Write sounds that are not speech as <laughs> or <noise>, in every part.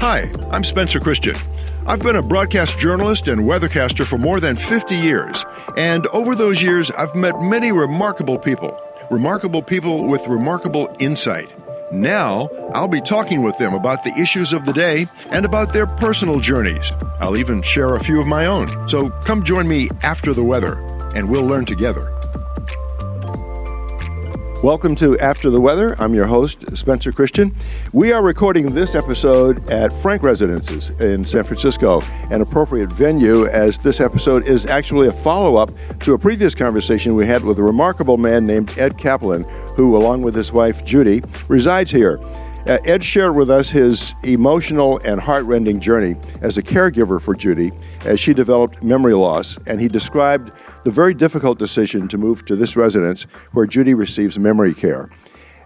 Hi, I'm Spencer Christian. I've been a broadcast journalist and weathercaster for more than 50 years, and over those years, I've met many remarkable people. Remarkable people with remarkable insight. Now, I'll be talking with them about the issues of the day and about their personal journeys. I'll even share a few of my own. So come join me after the weather, and we'll learn together. Welcome to After the Weather. I'm your host, Spencer Christian. We are recording this episode at Frank Residences in San Francisco, an appropriate venue as this episode is actually a follow up to a previous conversation we had with a remarkable man named Ed Kaplan, who, along with his wife Judy, resides here. Uh, Ed shared with us his emotional and heartrending journey as a caregiver for Judy as she developed memory loss, and he described the very difficult decision to move to this residence where Judy receives memory care.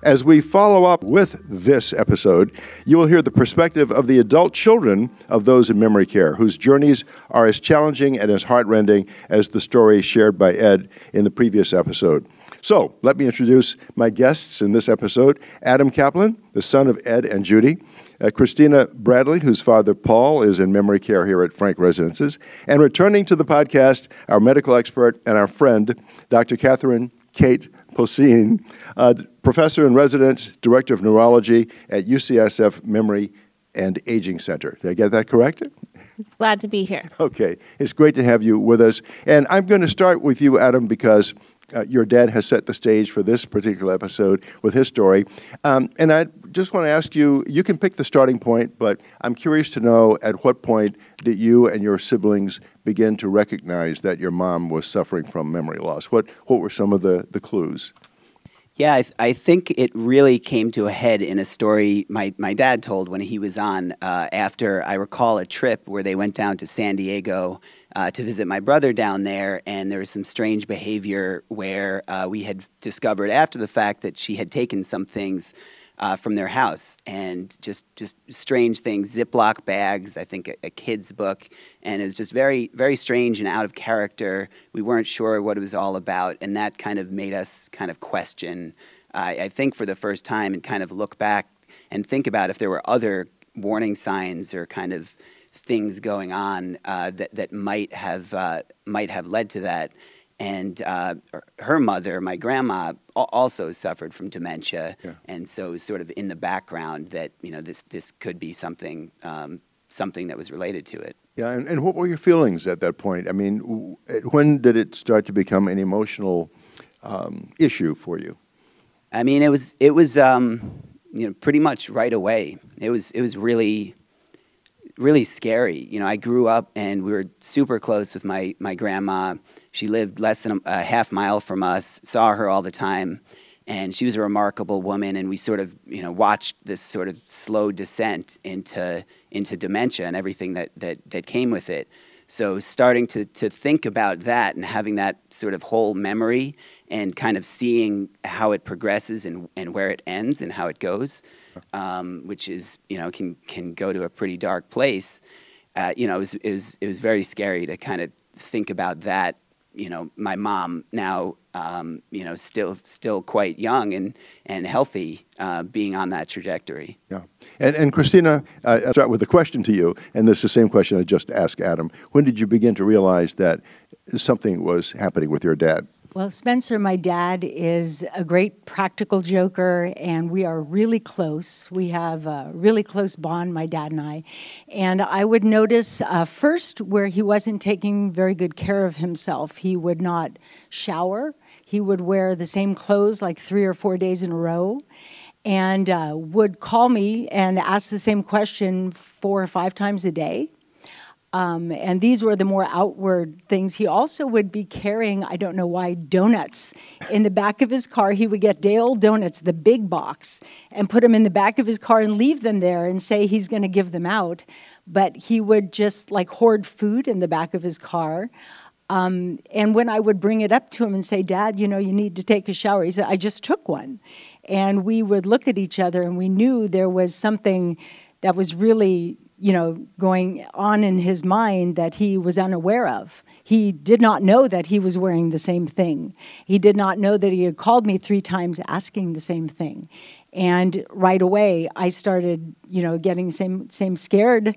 As we follow up with this episode, you will hear the perspective of the adult children of those in memory care, whose journeys are as challenging and as heartrending as the story shared by Ed in the previous episode. So, let me introduce my guests in this episode Adam Kaplan, the son of Ed and Judy, uh, Christina Bradley, whose father Paul is in memory care here at Frank Residences, and returning to the podcast, our medical expert and our friend, Dr. Catherine Kate Possin, uh, professor in residence, director of neurology at UCSF Memory and Aging Center. Did I get that correct? <laughs> Glad to be here. Okay, it's great to have you with us. And I'm going to start with you, Adam, because uh, your dad has set the stage for this particular episode with his story. Um, and I just want to ask you you can pick the starting point, but I'm curious to know at what point did you and your siblings begin to recognize that your mom was suffering from memory loss? What, what were some of the, the clues? Yeah, I, th- I, think it really came to a head in a story my, my dad told when he was on uh, after I recall a trip where they went down to San Diego uh, to visit my brother down there, and there was some strange behavior where uh, we had discovered after the fact that she had taken some things uh, from their house and just just strange things, Ziploc bags, I think a, a, kid's book, and it was just very very strange and out of character. We weren't sure what it was all about, and that kind of made us kind of question. I think for the first time and kind of look back and think about if there were other warning signs or kind of things going on uh, that that might have uh, might have led to that. And uh, her mother, my grandma, also suffered from dementia, yeah. and so it was sort of in the background that you know this this could be something um, something that was related to it. Yeah, and, and what were your feelings at that point? I mean, when did it start to become an emotional um, issue for you? I mean, it was it was um, you know pretty much right away. It was it was really really scary. You know, I grew up and we were super close with my, my grandma. She lived less than a, a, half mile from us, saw her all the time, and she was a remarkable woman. And we sort of, you know, watched this sort of slow descent into, into dementia and everything that, that, that came with it. So starting to, to think about that and having that sort of whole memory and kind of seeing how it progresses and, and where it ends and how it goes – um, which is you know can can go to a pretty dark place. Uh, you know, it was, it was it was very scary to kind of think about that. You know, my mom now, um, you know, still still quite young and and healthy, uh, being on that trajectory. Yeah, and and Christina, uh, I'll start with a question to you, and this is the same question I just asked Adam. When did you begin to realize that something was happening with your dad? Well, Spencer, my dad, is a great practical joker, and we are really close. We have a really close bond, my dad and I. And I would notice uh, first where he wasn't taking very good care of himself. He would not shower, he would wear the same clothes like three or four days in a row. And uh, would call me and ask the same question four or five times a day um, and these were the more outward things. He also would be carrying, I don't know why, donuts in the back of his car. He would get day old donuts, the big box, and put them in the back of his car and leave them there and say he's going to give them out. But he would just like hoard food in the back of his car. Um, and when I would bring it up to him and say, Dad, you know, you need to take a shower, he said, I just took one. And we would look at each other and we knew there was something that was really you know, going on in his mind that he was unaware of. He did not know that he was wearing the same thing. He did not know that he had called me three times asking the same thing. And right away, I started, you know, getting same same scared,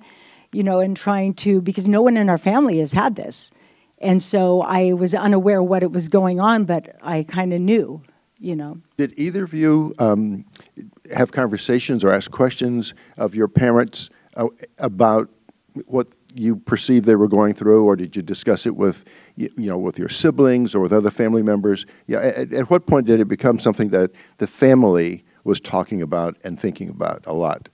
you know, and trying to because no one in our family has had this, and so I was unaware what it was going on, but I kind of knew, you know. Did either of you um, have conversations or ask questions of your parents uh, about what you perceived they were going through, or did you discuss it with, you, you know, with your siblings or with other family members? Yeah. At, at what point did it become something that the family was talking about and thinking about a lot.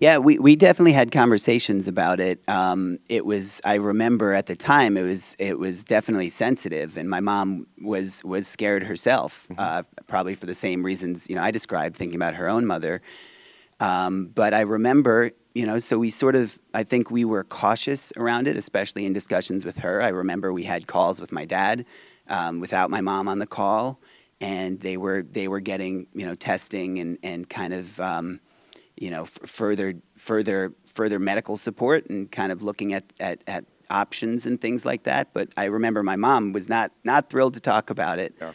Yeah, we, we definitely had conversations about it. Um, it was I remember at the time it was it was definitely sensitive, and my mom was was scared herself, mm-hmm. uh, probably for the same reasons you know I described, thinking about her own mother. Um, but I remember, you know, so we sort of I think we were cautious around it, especially in discussions with her. I remember we had calls with my dad um, without my mom on the call and they were they were getting you know testing and and kind of um, you know f- further further further medical support and kind of looking at, at at options and things like that. But I remember my mom was not not thrilled to talk about it. Yeah.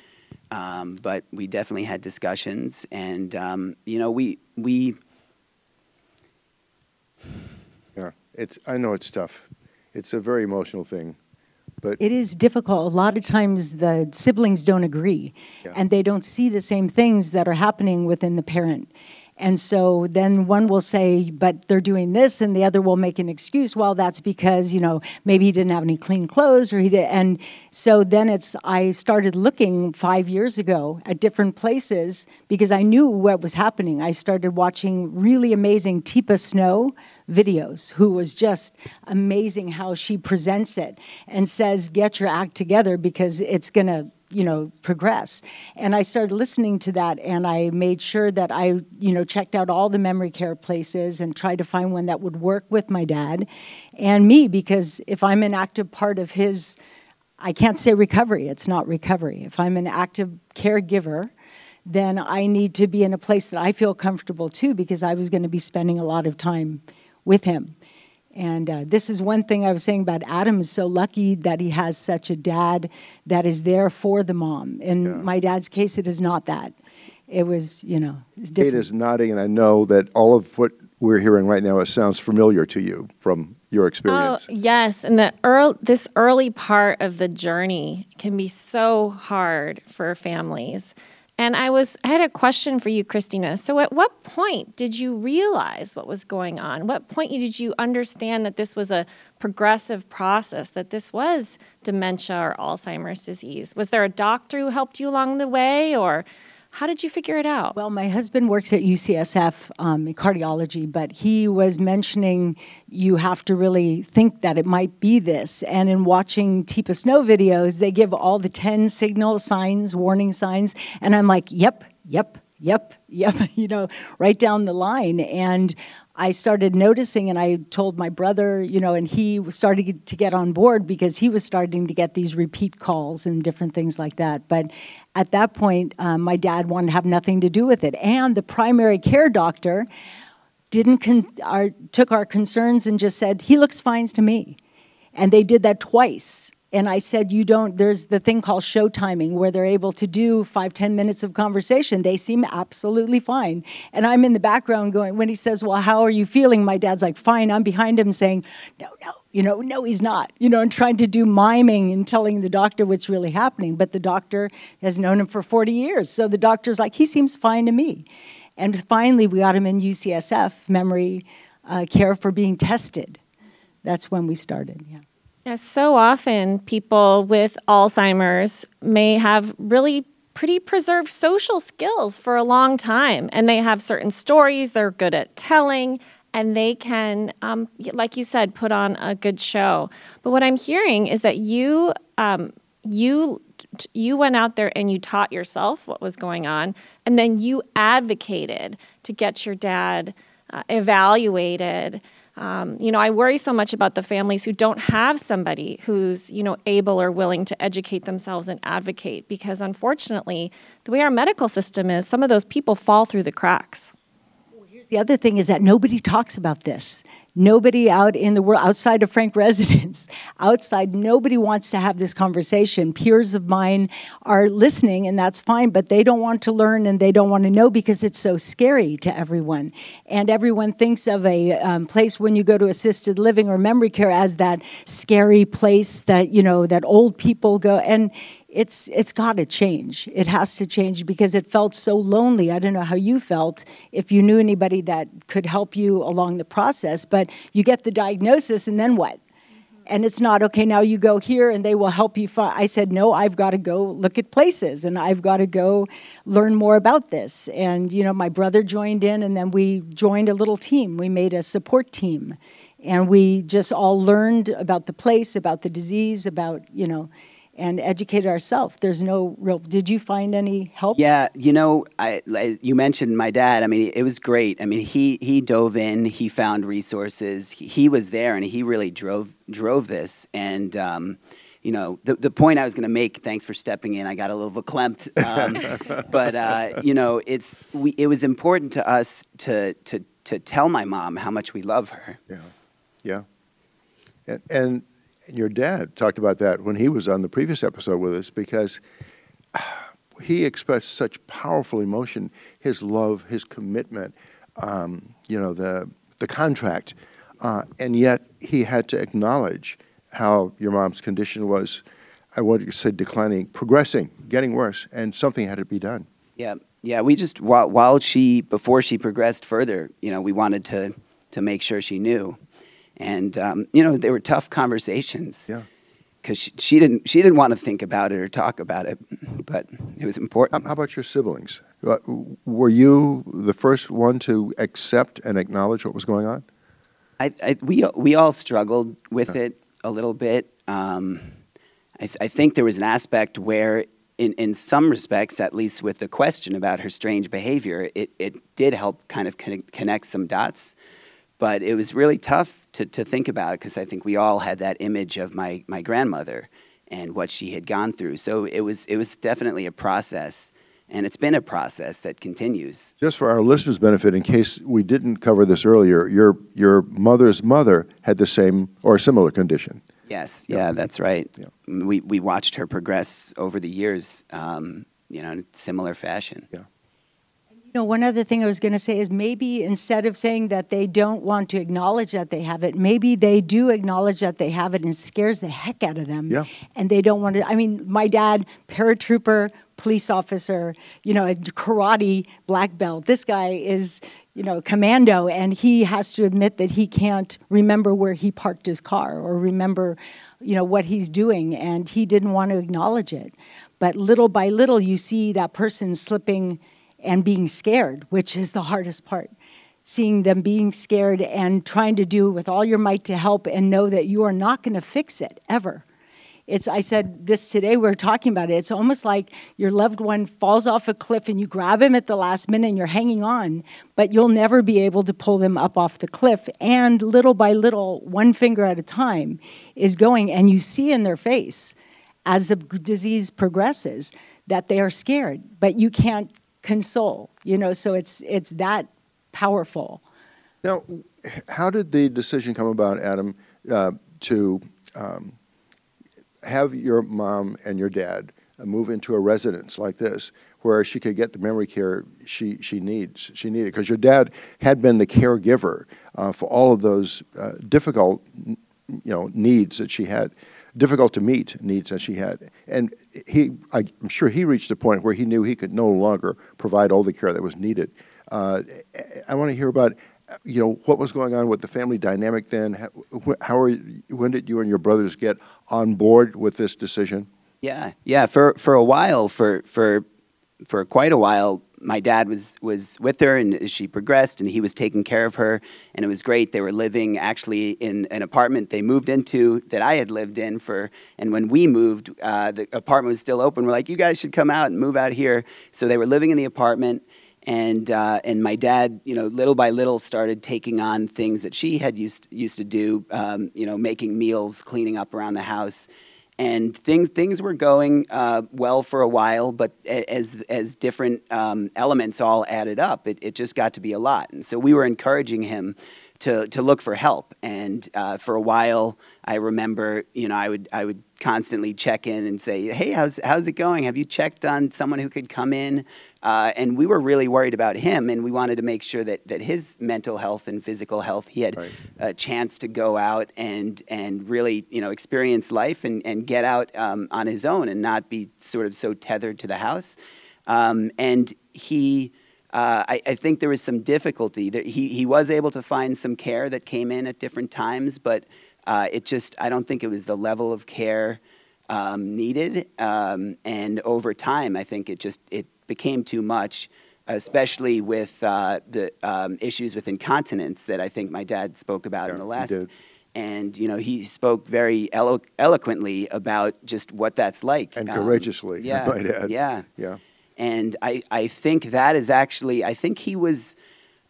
Um, but we definitely had discussions, and um, you know we we. Yeah, it's. I know it's tough. It's a very emotional thing. But it is difficult. A lot of times the siblings don't agree yeah. and they don't see the same things that are happening within the parent. And so then one will say, but they're doing this, and the other will make an excuse. Well, that's because, you know, maybe he didn't have any clean clothes or he did. And so then it's, I started looking five years ago at different places because I knew what was happening. I started watching really amazing Teepa Snow videos, who was just amazing how she presents it and says, get your act together because it's going to you know progress and i started listening to that and i made sure that i you know checked out all the memory care places and tried to find one that would work with my dad and me because if i'm an active part of his i can't say recovery it's not recovery if i'm an active caregiver then i need to be in a place that i feel comfortable too because i was going to be spending a lot of time with him. And uh, this is one thing I was saying about Adam is so lucky that he has such a dad that is there for the mom. In yeah. my dad's case, it is not that. It was, you know, Kate is nodding, and I know that all of what we're hearing right now it sounds familiar to you from your experience. Oh, yes, and the early, this early part of the journey can be so hard for families. And I was I had a question for you, Christina. So at what point did you realize what was going on? What point did you understand that this was a progressive process, that this was dementia or Alzheimer's disease? Was there a doctor who helped you along the way or how did you figure it out? Well, my husband works at UCSF um, in cardiology, but he was mentioning you have to really think that it might be this. And in watching Teepa Snow videos, they give all the 10 signal signs, warning signs. And I'm like, yep, yep, yep, yep, <laughs> you know, right down the line. And I started noticing, and I told my brother, you know, and he started to get on board because he was starting to get these repeat calls and different things like that. But at that point, um, my dad wanted to have nothing to do with it. And the primary care doctor didn't con- our, took our concerns and just said, he looks fine to me. And they did that twice and I said, You don't, there's the thing called show timing where they're able to do five, ten minutes of conversation. They seem absolutely fine. And I'm in the background going, When he says, Well, how are you feeling? My dad's like, Fine. I'm behind him saying, No, no, you know, no, he's not, you know, and trying to do miming and telling the doctor what's really happening. But the doctor has known him for 40 years. So the doctor's like, He seems fine to me. And finally, we got him in UCSF, memory uh, care for being tested. That's when we started, yeah. So often people with Alzheimer's may have really pretty preserved social skills for a long time, and they have certain stories they're good at telling, and they can, um, like you said, put on a good show. But what I'm hearing is that you, um, you, you went out there and you taught yourself what was going on, and then you advocated to get your dad uh, evaluated um, you know, I worry so much about the families who don't have somebody who's, you know, able or willing to educate themselves and advocate because unfortunately, the way our medical system is, some of those people fall through the cracks. Here's the other thing is that nobody talks about this. Nobody out in the world, outside of Frank <laughs> residence, outside, nobody wants to have this conversation. Peers of mine are listening, and that's fine, but they don't want to learn and they don't want to know because it's so scary to everyone. And everyone thinks of a um, place when you go to assisted living or memory care as that scary place that, you know, that old people go. And it's it's got to change. It has to change because it felt so lonely. I don't know how you felt if you knew anybody that could help you along the process, but you get the diagnosis and then what? Mm-hmm. And it's not okay. Now you go here and they will help you find. I said no. I've got to go look at places and I've got to go learn more about this. And you know, my brother joined in, and then we joined a little team. We made a support team, and we just all learned about the place, about the disease, about you know and educate ourselves. There's no real. Did you find any help? Yeah, you know, I, I, you mentioned my dad. I mean, it was great. I mean, he he dove in. He found resources. He, he was there, and he really drove drove this. And um, you know, the the point I was going to make. Thanks for stepping in. I got a little verklempt. Um, <laughs> but uh, you know, it's we. It was important to us to to to tell my mom how much we love her. Yeah, yeah, and. and and your dad talked about that when he was on the previous episode with us because <sighs> he expressed such powerful emotion, his love, his commitment, um, you know, the, the contract. Uh, and yet he had to acknowledge how your mom's condition was, I want to say declining, progressing, getting worse, and something had to be done. Yeah, yeah. We just while, while she before she progressed further, you know, we wanted to to make sure she knew. And um, you know, they were tough conversations. Yeah. Because she, she, didn't she didn't want to think about it or talk about it, but it was important. How about your siblings? Uh, were you the first one to accept and acknowledge what was going on? I, I we we all struggled with yeah. it a little bit. Um, I, th- I think there was an aspect where in, in some respects, at least with the question about her strange behavior, it, it did help kind of connect some dots. But it was really tough to, to think about because I think we all had that image of my, my grandmother and what she had gone through. So it was, it was definitely a process. And it's been a process that continues. Just for our listeners' benefit, in case we didn't cover this earlier, your, your mother's mother had the same or similar condition. Yes, yeah, yeah that's right. Yeah. We, we watched her progress over the years, um, you know, in similar fashion. Yeah know, one other thing I was going to say is maybe instead of saying that they don't want to acknowledge that they have it, maybe they do acknowledge that they have it and it scares the heck out of them. Yeah. And they don't want to. I mean, my dad, paratrooper, police officer, you know, a karate black belt. This guy is, you know, commando, and he has to admit that he can't remember where he parked his car or remember, you know, what he's doing, and he didn't want to acknowledge it. But little by little, you see that person slipping and being scared, which is the hardest part. Seeing them being scared and trying to do with all your might to help and know that you are not going to fix it ever. It's, I said this today, we are talking about it. It's almost like your loved one falls off a cliff and you grab him at the last minute and you're hanging on, but you'll never be able to pull them up off the cliff. And little by little, one finger at a time, is going, and you see in their face as the disease progresses that they are scared, but you can't console. You know, so it's it's that powerful. Now, how did the decision come about, Adam, uh, to um, have your mom and your dad move into a residence like this, where she could get the memory care she she needs she needed? Because your dad had been the caregiver uh, for all of those uh, difficult, you know, needs that she had difficult to meet needs that she had. And he, I'm sure he reached a point where he knew he could no longer provide all the care that was needed. Uh, I want to hear about, you know, what was going on with the family dynamic then. How, how are, when did you and your brothers get on board with this decision? Yeah, yeah. For for a while, for for for quite a while, my dad was was with her and as she progressed and he was taking care of her and it was great. They were living actually in an apartment they moved into that i had lived in for and when we moved uh, the apartment was still open. We're like you guys should come out and move out here. So they were living in the apartment and uh, and my dad, you know, little by little started taking on things that she had used used to do, um, you know, making meals, cleaning up around the house, and things things were going uh, well for a while, but as as different um, elements all added up, it, it just got to be a lot. And so we were encouraging him to to look for help. And uh, for a while, I remember, you know, I would I would constantly check in and say, "Hey, how's how's it going? Have you checked on someone who could come in?" Uh, and we were really worried about him, and we wanted to make sure that that his mental health and physical health, he had Right. a chance to go out and and really, you know, experience life and and get out um, on his own and not be sort of so tethered to the house. Um, and he. Uh, I, I think there was some difficulty. There, he, he was able to find some care that came in at different times, but uh, it just, I don't think it was the level of care um, needed. Um, and over time, I think it just, it became too much, especially with uh, the um, issues with incontinence that I think my dad spoke about in Yeah, the he last. And, you know, he spoke very elo- eloquently about just what that's like. And Um, courageously, <laughs> yeah. Yeah. Yeah. And I, I think that is actually, I think he was,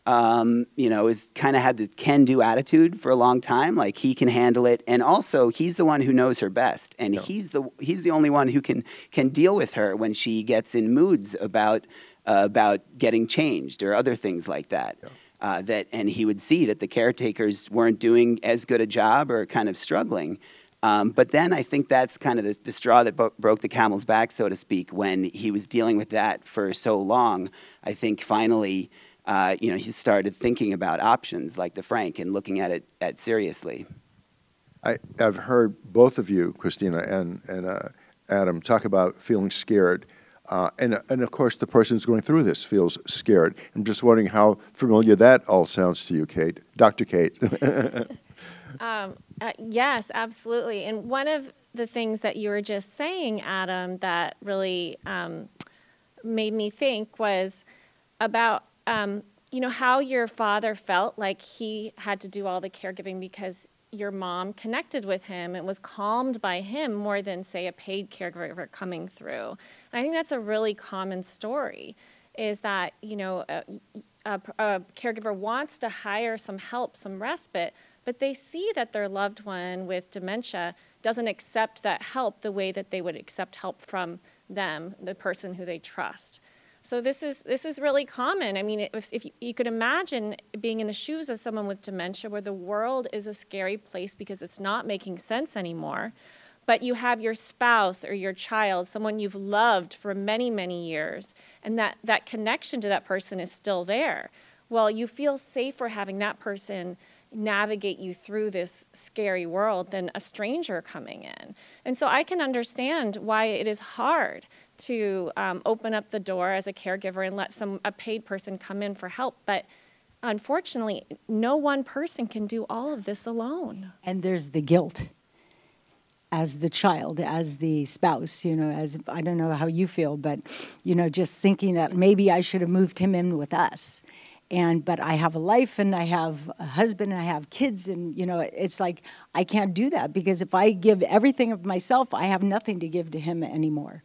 um, you know, is kind of had the can do attitude for a long time. Like he can handle it. And also he's the one who knows her best. And Yeah. he's the, he's the only one who can, can deal with her when she gets in moods about, uh, about getting changed or other things like that. Uh, that and he would see that the caretakers weren't doing as good a job or kind of struggling. Um, but then I think that's kind of the, the straw that bo- broke the camel's back, so to speak, when he was dealing with that for so long. I think finally, uh, you know, he started thinking about options like the Frank and looking at it at seriously. I, I've heard both of you, Christina and, and uh, Adam, talk about feeling scared. Uh, and, and of course, the person who's going through this feels scared. I'm just wondering how familiar that all sounds to you, Kate. Dr. Kate. <laughs> Um, uh, yes, absolutely. And one of the things that you were just saying, Adam, that really um, made me think was about um, you know how your father felt like he had to do all the caregiving because your mom connected with him and was calmed by him more than say a paid caregiver coming through. And I think that's a really common story. Is that you know a, a, a caregiver wants to hire some help, some respite, but they see that their loved one with dementia doesn't accept that help the way that they would accept help from them, the person who they trust. So this is this is really common. I mean, if, if you, you could imagine being in the shoes of someone with dementia, where the world is a scary place because it's not making sense anymore, but you have your spouse or your child, someone you've loved for many many years, and that that connection to that person is still there. Well, you feel safer having that person navigate you through this scary world than a stranger coming in. And so I can understand why it is hard to um, open up the door as a caregiver and let some a paid person come in for help. But unfortunately, no one person can do all of this alone. And there's the guilt as the child, as the spouse, you know, as I don't know how you feel, but, you know, just thinking that maybe I should have moved him in with us. And, but I have a life and I have a husband and I have kids. And, you know, it's like I can't do that because if I give everything of myself, I have nothing to give to him anymore.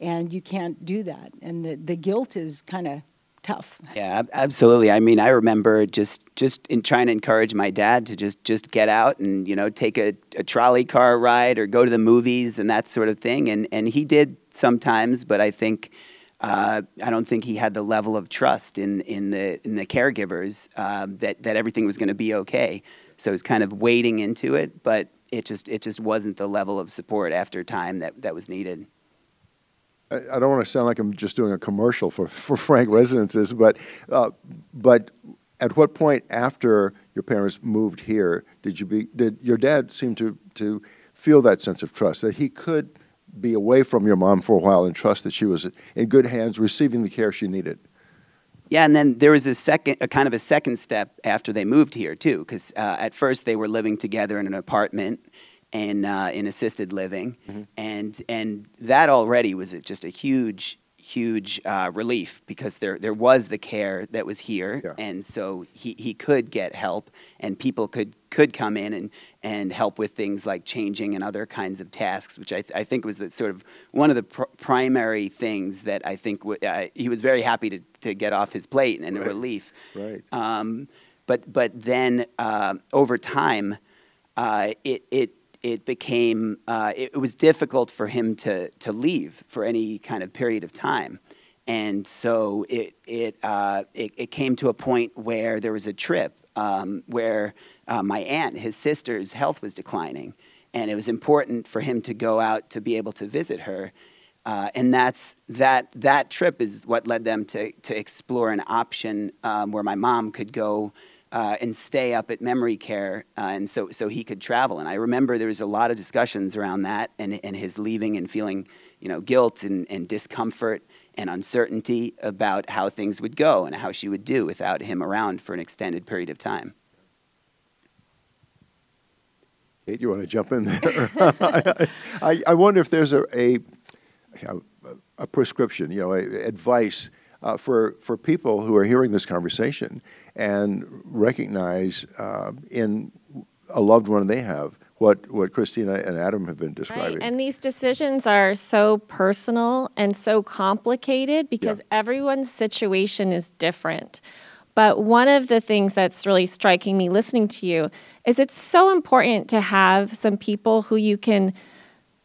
And you can't do that. And the, the guilt is kind of tough. Yeah, absolutely. I mean, I remember just just in trying to encourage my dad to just just get out and you know take a, a trolley car ride or go to the movies and that sort of thing. And and he did sometimes, but I think. Uh, I don't think he had the level of trust in, in the in the caregivers uh, that that everything was going to be okay. So he's kind of wading into it, but it just it just wasn't the level of support after time that, that was needed. I don't want to sound like I'm just doing a commercial for, <laughs> for Frank Residences, but, uh, but at what point after your parents moved here did you be, did your dad seem to, to feel that sense of trust, that he could be away from your mom for a while and trust that she was in good hands, receiving the care she needed? Yeah, and then there was a second, a kind of a second step after they moved here too, because uh, at first they were living together in an apartment and uh, in assisted living, and and that already was just a huge, huge uh, relief because there there was the care that was here, Yeah. and so he, he could get help, and people could could come in and and help with things like changing and other kinds of tasks, which I, th- I think was the sort of one of the pr- primary things that I think w- uh, he was very happy to, to get off his plate and a Right. relief. Right. Um, but but then uh, over time, uh, it it it became uh, it, it was difficult for him to to leave for any kind of period of time, and so it it uh, it, it came to a point where there was a trip um, where uh, my aunt, his sister's health was declining, and it was important for him to go out to be able to visit her. Uh, and that's that that trip is what led them to to explore an option um, where my mom could go uh, and stay up at memory care, uh, and so so he could travel. And I remember there was a lot of discussions around that, and and his leaving and feeling you know guilt and, and discomfort and uncertainty about how things would go and how she would do without him around for an extended period of time. Kate, you want to jump in there? <laughs> I, I wonder if there's a, a, a prescription, you know, a, advice uh, for, for people who are hearing this conversation and recognize uh, in a loved one they have what, what Christina and Adam have been describing. Right. And these decisions are so personal and so complicated because yeah. everyone's situation is different. But one of the things that's really striking me listening to you is it's so important to have some people who you can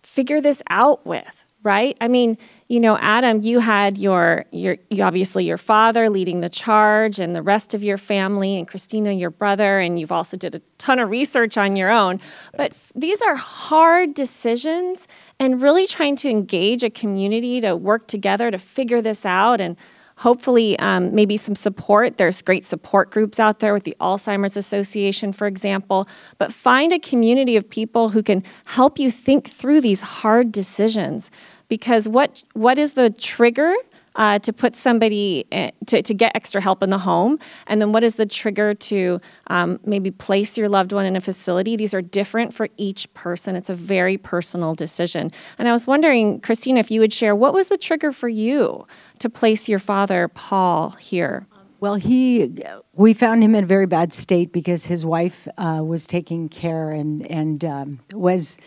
figure this out with, right? I mean, you know, Adam, you had your your you obviously your father leading the charge and the rest of your family and Christina your brother and you've also did a ton of research on your own. But f- these are hard decisions and really trying to engage a community to work together to figure this out and hopefully um, maybe some support. There's great support groups out there with the Alzheimer's Association, for example. But find a community of people who can help you think through these hard decisions. Because what what is the trigger uh, to put somebody in, to, to get extra help in the home. And then what is the trigger to um, maybe place your loved one in a facility? These are different for each person. It's a very personal decision. And i was wondering christina if you would share what was the trigger for you to place your father, Paul, here? Well, he, we found him in a very bad state because his wife uh, was taking care and and um, was,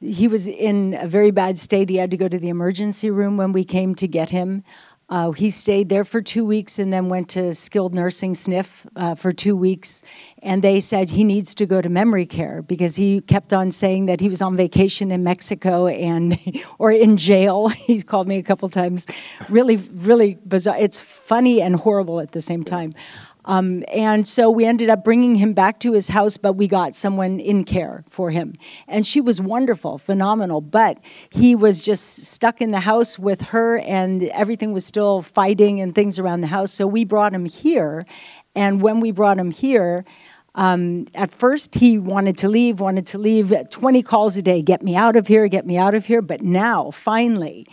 he was in a very bad state. He had to go to the emergency room when we came to get him. Uh, he stayed there for two weeks and then went to skilled nursing SNF uh, for two weeks. And they said he needs to go to memory care because he kept on saying that he was on vacation in Mexico and <laughs> or in jail. <laughs> He's called me a couple times. Really, really bizarre. It's funny and horrible at the same time. Um, and so we ended up bringing him back to his house, but we got someone in care for him. And she was wonderful, phenomenal. But he was just stuck in the house with her, and everything was still fighting and things around the house. So we brought him here. And when we brought him here, um, at first, he wanted to leave, wanted to leave. 20 calls a day, get me out of here, get me out of here. But now, finally,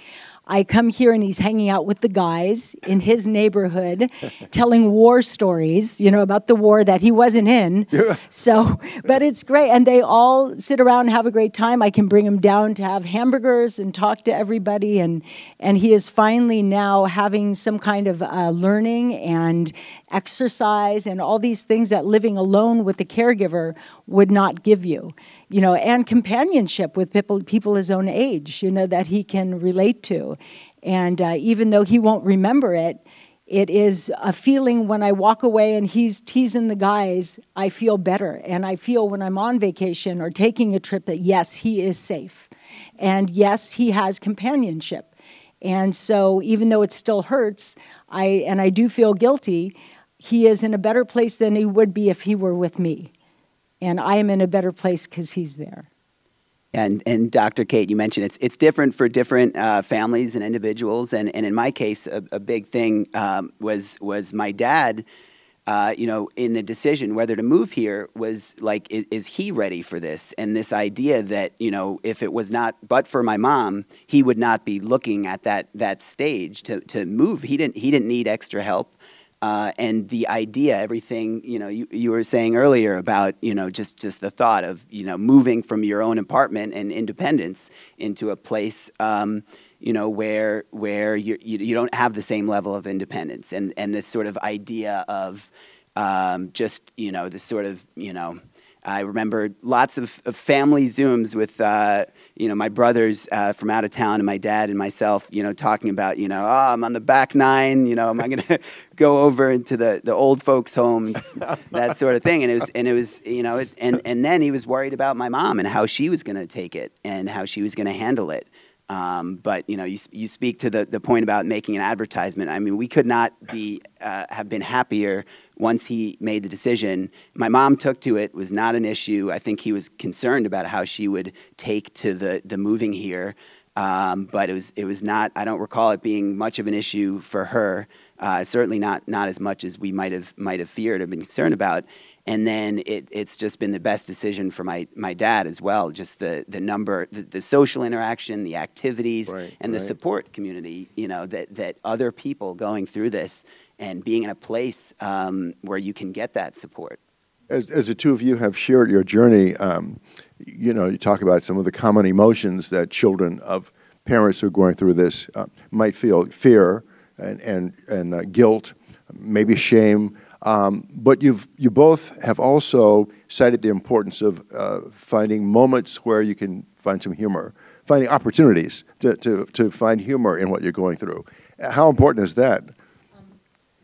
I come here and he's hanging out with the guys in his neighborhood, <laughs> telling war stories, you know, about the war that he wasn't in. Yeah. So, but it's great. And they all sit around and have a great time. I can bring him down to have hamburgers and talk to everybody. And, and he is finally now having some kind of uh, learning and exercise and all these things that living alone with the caregiver would not give you you know, and companionship with people, people his own age, you know, that he can relate to. And uh, even though he won't remember it, it is a feeling when I walk away and he's teasing the guys, I feel better. And I feel when I'm on vacation or taking a trip that yes, he is safe. And yes, he has companionship. And so even though it still hurts, I and I do feel guilty, he is in a better place than he would be if he were with me and I am in a better place because he's there. And, and Dr. Kate, you mentioned it's, it's different for different uh, families and individuals. And, and in my case, a, a big thing um, was, was my dad, uh, you know, in the decision whether to move here was like, is, is, he ready for this? And this idea that, you know, if it was not but for my mom, he would not be looking at that, that stage to, to move. He didn't, he didn't need extra help. Uh, and the idea, everything you know, you, you were saying earlier about you know just just the thought of you know moving from your own apartment and independence into a place um, you know where where you, you, don't have the same level of independence. And and this sort of idea of um, just you know this sort of you know I remember lots of, of family Zooms with, uh, you know, my brothers uh, from out of town and my dad and myself, you know, talking about, you know, oh, I'm on the back nine, you know, am I going <laughs> to go over into the, the old folks' home, <laughs> that sort of thing. And it was, and it was, you know, it, and, and then he was worried about my mom and how she was going to take it and how she was going to handle it. Um, but you know, you, you speak to the, the point about making an advertisement. I mean, we could not be uh, have been happier once he made the decision. My mom took to it, was not an issue. I think he was concerned about how she would take to the, the moving here. Um, but it was, it was not, I don't recall it being much of an issue for her. Uh, certainly not, not as much as we might have, might have feared or been concerned about. And then it, it's just been the best decision for my, my dad as well. Just the, the number, the, the social interaction, the activities, right, and right. the support community, you know, that, that other people going through this and being in a place um, where you can get that support. As, as the two of you have shared your journey, um, you know, you talk about some of the common emotions that children of parents who are going through this uh, might feel fear and, and, and uh, guilt, maybe shame. Um, but you've, you both have also cited the importance of uh, finding moments where you can find some humor, finding opportunities to, to, to find humor in what you're going through. How important is that?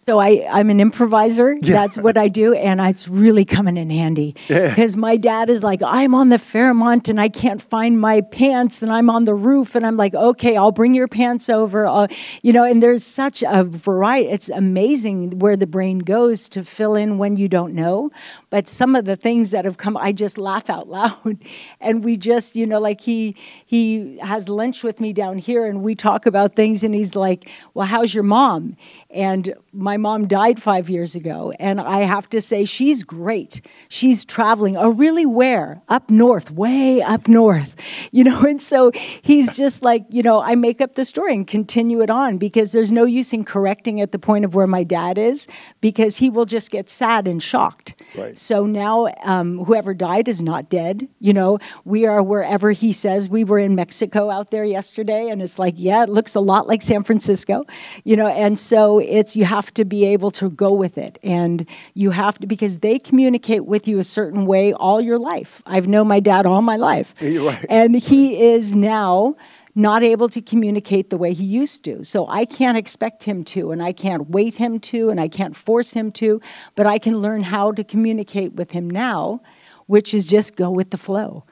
So I, I'm an improviser. Yeah. That's what I do, and it's really coming in handy. Because <laughs> yeah. my dad is like, I'm on the Fairmont and I can't find my pants, and I'm on the roof, and I'm like, okay, I'll bring your pants over. Uh, you know, and there's such a variety. It's amazing where the brain goes to fill in when you don't know. But some of the things that have come, I just laugh out loud, <laughs> and we just, you know, like he he has lunch with me down here, and we talk about things, and he's like, well, how's your mom? And my mom died five years ago, and I have to say, she's great. She's traveling. Oh, really? Where? Up north, way up north. <laughs> You know, and so he's just like, you know, I make up the story and continue it on because there's no use in correcting at the point of where my dad is because he will just get sad and shocked. Right. So now, um, whoever died is not dead. You know, we are wherever he says. We were in Mexico out there yesterday, and it's like, yeah, it looks a lot like San Francisco. You know, and so it's you have to be able to go with it and you have to because they communicate with you a certain way all your life i've known my dad all my life right. and he is now not able to communicate the way he used to. So I can't expect him to, and I can't wait him to, and I can't force him to, but I can learn how to communicate with him now, which is just go with the flow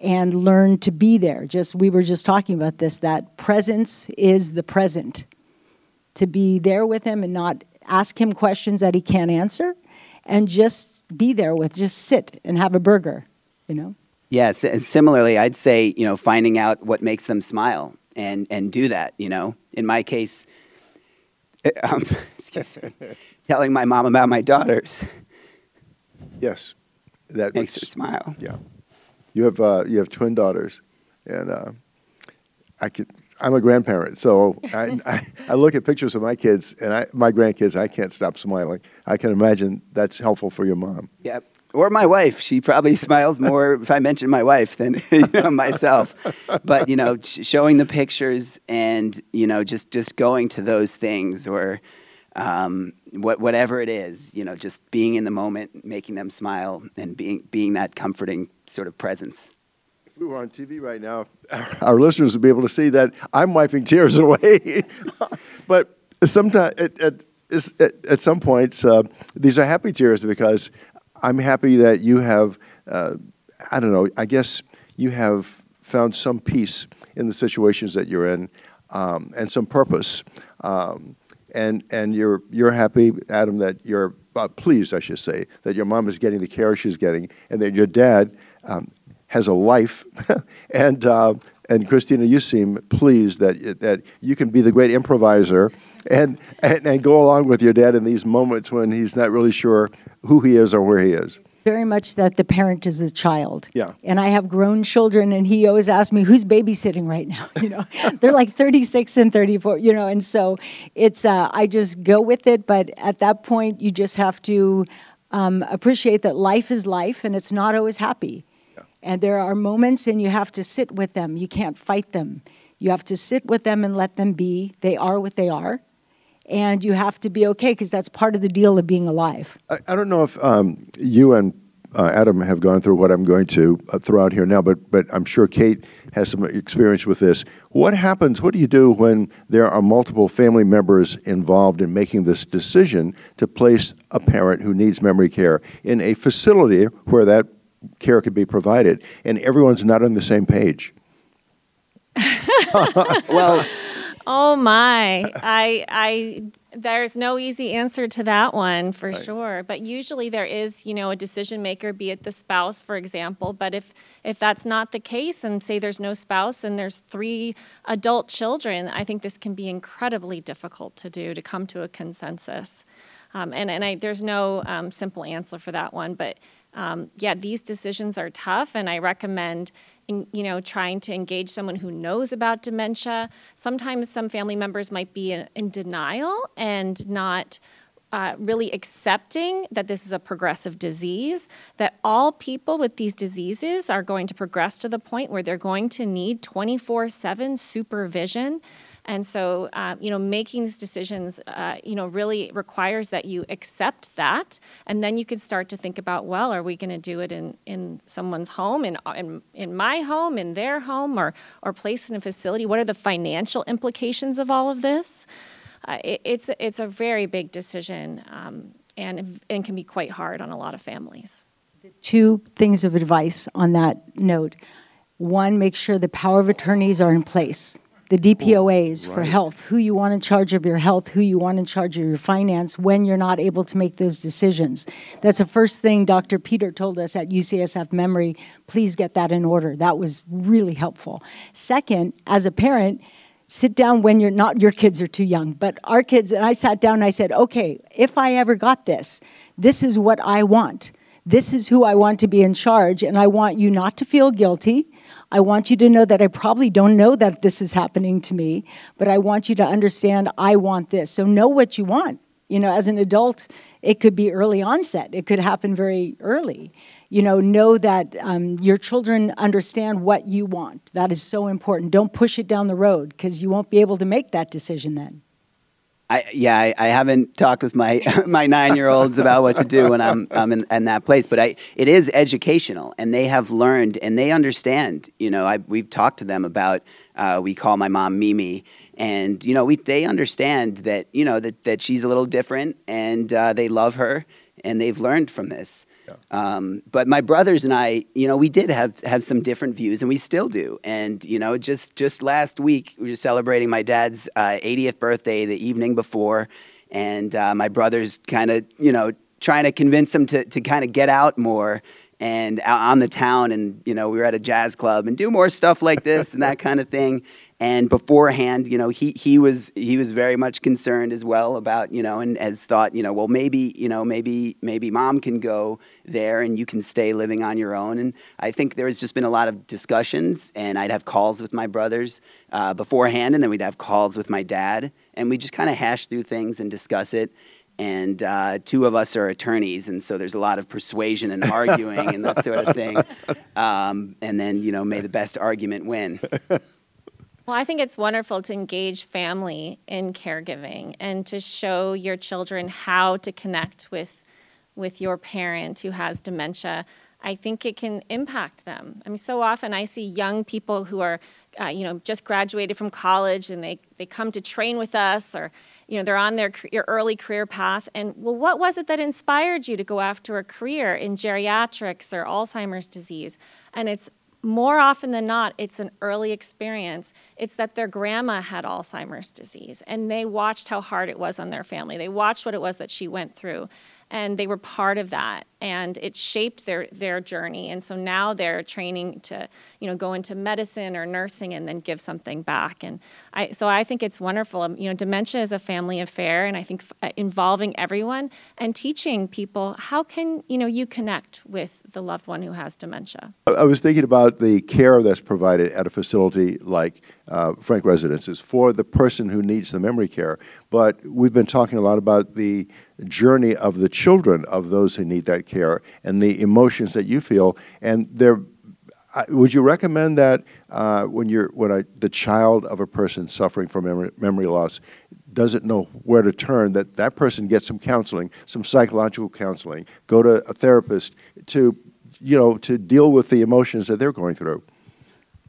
and learn to be there. Just we were just talking about this that presence is the present to be there with him and not ask him questions that he can't answer and just be there with just sit and have a burger you know yes and similarly i'd say you know finding out what makes them smile and and do that you know in my case <laughs> um, <laughs> telling my mom about my daughters yes that makes her smile yeah you have uh, you have twin daughters and uh, i could I'm a grandparent, so I, <laughs> I, I, look at pictures of my kids and I, my grandkids. I can't stop smiling. I can imagine that's helpful for your mom. Yep. Or my wife. She probably <laughs> smiles more if I mention my wife than <laughs> you know, myself. But you know, showing the pictures and you know, just just going to those things or um, what, whatever it is, you know, just being in the moment, making them smile, and being being that comforting sort of presence If we were on TV right now, <laughs> our listeners would be able to see that I'm wiping tears away. but sometimes, at, at, at, some points, uh, these are happy tears because I'm happy that you have, uh, I don't know, I guess you have found some peace in the situations that you're in um, and some purpose. Um, and and you're, you're happy, Adam, that you're uh, pleased, I should say, that your mom is getting the care she's getting and that your dad um, has a life, <laughs> and uh, and Christina, you seem pleased that that you can be the great improviser and, and and go along with your dad in these moments when he's not really sure who he is or where he is. Very much that the parent is the child. Yeah. And I have grown children, and he always asks me, "Who's babysitting right now?" <laughs> You know, they're like 36 and 34. You know, and so it's uh, I just go with it. But at that point, you just have to um, appreciate that life is life, and it's not always happy. And there are moments, and you have to sit with them. You can't fight them. You have to sit with them and let them be. They are what they are. And you have to be okay because that's part of the deal of being alive. I, I don't know if um, you and uh, Adam have gone through what I'm going to uh, throw out here now, but but I'm sure Kate has some experience with this. What happens? What do you do when there are multiple family members involved in making this decision to place a parent who needs memory care in a facility where that care could be provided, and everyone's not on the same page? <laughs> well, oh my, <laughs> I I there's no easy answer to that one for right. sure. But usually there is, you know, a decision maker, be it the spouse, for example. But if if that's not the case, and say there's no spouse and there's three adult children, I think this can be incredibly difficult to do to come to a consensus. Um, and and I, there's no um, simple answer for that one, but um, yeah, these decisions are tough, and I recommend you know trying to engage someone who knows about dementia. Sometimes some family members might be in, in denial and not. Uh, really accepting that this is a progressive disease, that all people with these diseases are going to progress to the point where they're going to need 24 7 supervision. And so, uh, you know, making these decisions, uh, you know, really requires that you accept that, and then you can start to think about, well, are we going to do it in, in someone's home, in, in in my home, in their home, or or placed in a facility? What are the financial implications of all of this? Uh, it, it's it's a very big decision, um, and and can be quite hard on a lot of families. Two things of advice on that note. One, make sure the power of attorneys are in place the DPOAs oh, right. for health, who you want in charge of your health, who you want in charge of your finance when you're not able to make those decisions. That's the first thing Dr. Peter told us at UCSF Memory. Please get that in order. That was really helpful. Second, as a parent, sit down when you're not your kids are too young, but our kids and I sat down and I said, "Okay, if I ever got this, this is what I want. This is who I want to be in charge and I want you not to feel guilty." I want you to know that I probably don't know that this is happening to me, but I want you to understand I want this. So know what you want. You know, as an adult, it could be early onset, it could happen very early. You know, know that um, your children understand what you want. That is so important. Don't push it down the road because you won't be able to make that decision then. I, yeah, I, I, haven't talked with my <laughs> my nine year olds about what to do when I'm I'm in, in, that place, but I it is educational, and they have learned and they understand. You know, I, we've talked to them about. Uh, we call my mom Mimi, and you know, we they understand that you know that that she's a little different, and uh, they love her, and they've learned from this. Yeah. Um, but my brothers and I, you know, we did have have some different views, and we still do. And you know, just just last week we were celebrating my dad's uh, 80th birthday the evening before, and uh, my brothers kind of, you know, trying to convince him to to kind of get out more and out on the town, and you know, we were at a jazz club and do more stuff like this and that <laughs> kind of thing. And beforehand, you know, he, he was he was very much concerned as well about, you know, and has thought, you know, well maybe, you know, maybe maybe mom can go there and you can stay living on your own. And I think there's just been a lot of discussions and I'd have calls with my brothers uh, beforehand and then we'd have calls with my dad and we just kind of hash through things and discuss it and uh, two of us are attorneys, and so there's a lot of persuasion and arguing and that sort of thing. <laughs> Um, and then, you know, may the best argument win. <laughs> Well, I think it's wonderful to engage family in caregiving and to show your children how to connect with with your parent who has dementia. I think it can impact them. I mean, so often I see young people who are, uh, you know, just graduated from college and they, they come to train with us or, you know, they're on their your early career path. And well, what was it that inspired you to go after a career in geriatrics or Alzheimer's disease? And it's more often than not, it's an early experience. It's that their grandma had Alzheimer's disease and they watched how hard it was on their family. They watched what it was that she went through and they were part of that and it shaped their their journey and so now they're training to you know go into medicine or nursing and then give something back. And i so i think it's wonderful. Um, you know dementia is a family affair and i think uh, involving everyone and teaching people how can you know you connect with the loved one who has dementia. I was thinking about the care that's provided at a facility like uh, Frank Residences for the person who needs the memory care. But we've been talking a lot about the journey of the children of those who need that care and the emotions that you feel. And there, would you recommend that uh, when you're when a, the child of a person suffering from memory, memory loss, doesn't know where to turn, that that person gets some counseling, some psychological counseling, go to a therapist to, you know, to deal with the emotions that they're going through.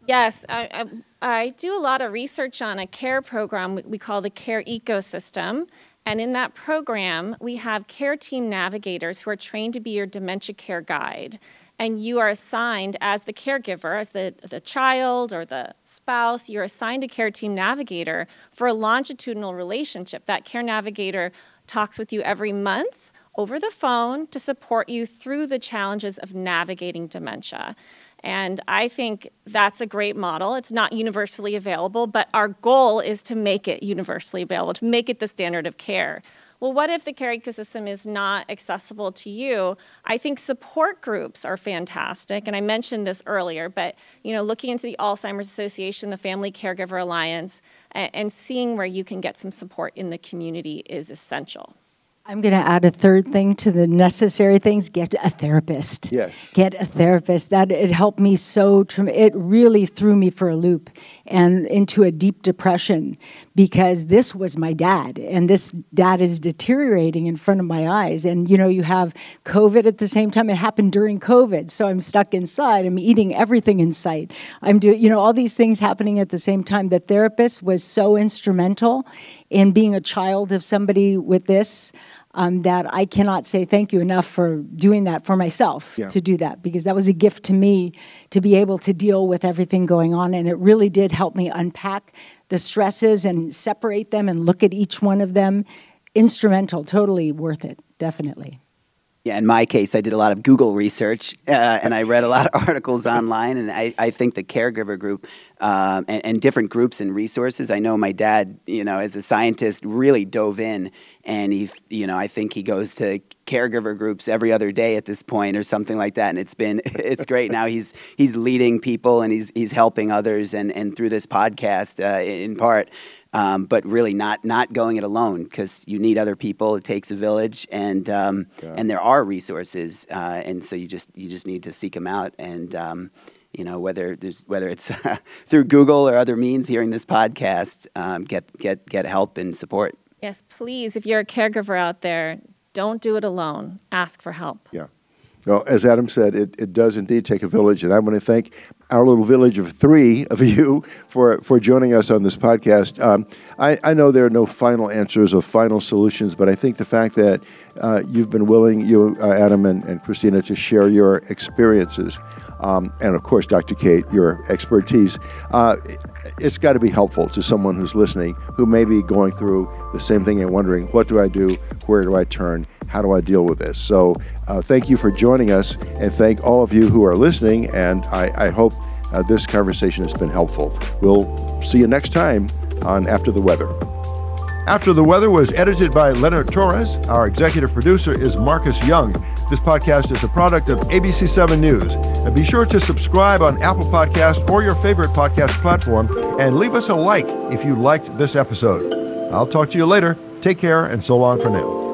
Yes, I, I, I do a lot of research on a care program we call the Care Ecosystem. And in that program, we have care team navigators who are trained to be your dementia care guide. And you are assigned as the caregiver, as the, the child or the spouse, you're assigned a care team navigator for a longitudinal relationship. That care navigator talks with you every month over the phone to support you through the challenges of navigating dementia. And I think that's a great model. It's not universally available, but our goal is to make it universally available, to make it the standard of care. Well, what if the care ecosystem is not accessible to you? I think support groups are fantastic, and I mentioned this earlier, but you know, looking into the Alzheimer's Association, the Family Caregiver Alliance, and, and seeing where you can get some support in the community is essential. I'm going to add a third thing to the necessary things. Get a therapist. Yes. Get a therapist. That it helped me so. It really threw me for a loop and into a deep depression because this was my dad, and this dad is deteriorating in front of my eyes. And you know, you have COVID at the same time. It happened during COVID, so I'm stuck inside. I'm eating everything in sight. I'm doing, you know, all these things happening at the same time. The therapist was so instrumental in being a child of somebody with this um, that I cannot say thank you enough for doing that for myself yeah. to do that because that was a gift to me to be able to deal with everything going on. And it really did help me unpack the stresses and separate them and look at each one of them. Instrumental, totally worth it, definitely. Yeah, in my case, I did a lot of Google research uh, and I read a lot of <laughs> articles online. And I, I think the caregiver group um, and, and, different groups and resources. I know my dad, you know, as a scientist, really dove in, and he, you know, I think he goes to caregiver groups every other day at this point or something like that. And it's been, <laughs> it's great. now he's he's leading people and he's he's helping others, and and through this podcast, uh, in part. Um, but really not not going it alone because you need other people. It takes a village, and um, yeah. and there are resources, uh, and so you just you just need to seek them out. And um, you know whether there's whether it's <laughs> through Google or other means, hearing this podcast, um, get get get help and support. Yes, please. If you're a caregiver out there, don't do it alone. Ask for help. Yeah. Well, as Adam said, it, it does indeed take a village, and I want to thank our little village of three of <laughs> you for, for joining us on this podcast. Um, I, I know there are no final answers or final solutions, but I think the fact that uh, you've been willing, you, uh, Adam and, and Christina, to share your experiences, um, and of course, Dr. Kate, your expertise, uh, it's got to be helpful to someone who's listening who may be going through the same thing and wondering, what do I do? Where do I turn? how do I deal with this? So uh, thank you for joining us, and thank all of you who are listening. And I, I hope uh, this conversation has been helpful. We'll see you next time on After the Weather. After the Weather was edited by Leonard Torres. Our executive producer is Marcus Young. This podcast is a product of ABC7 News. And be sure to subscribe on Apple Podcast or your favorite podcast platform and leave us a like if you liked this episode. I'll talk to you later. Take care and so long for now.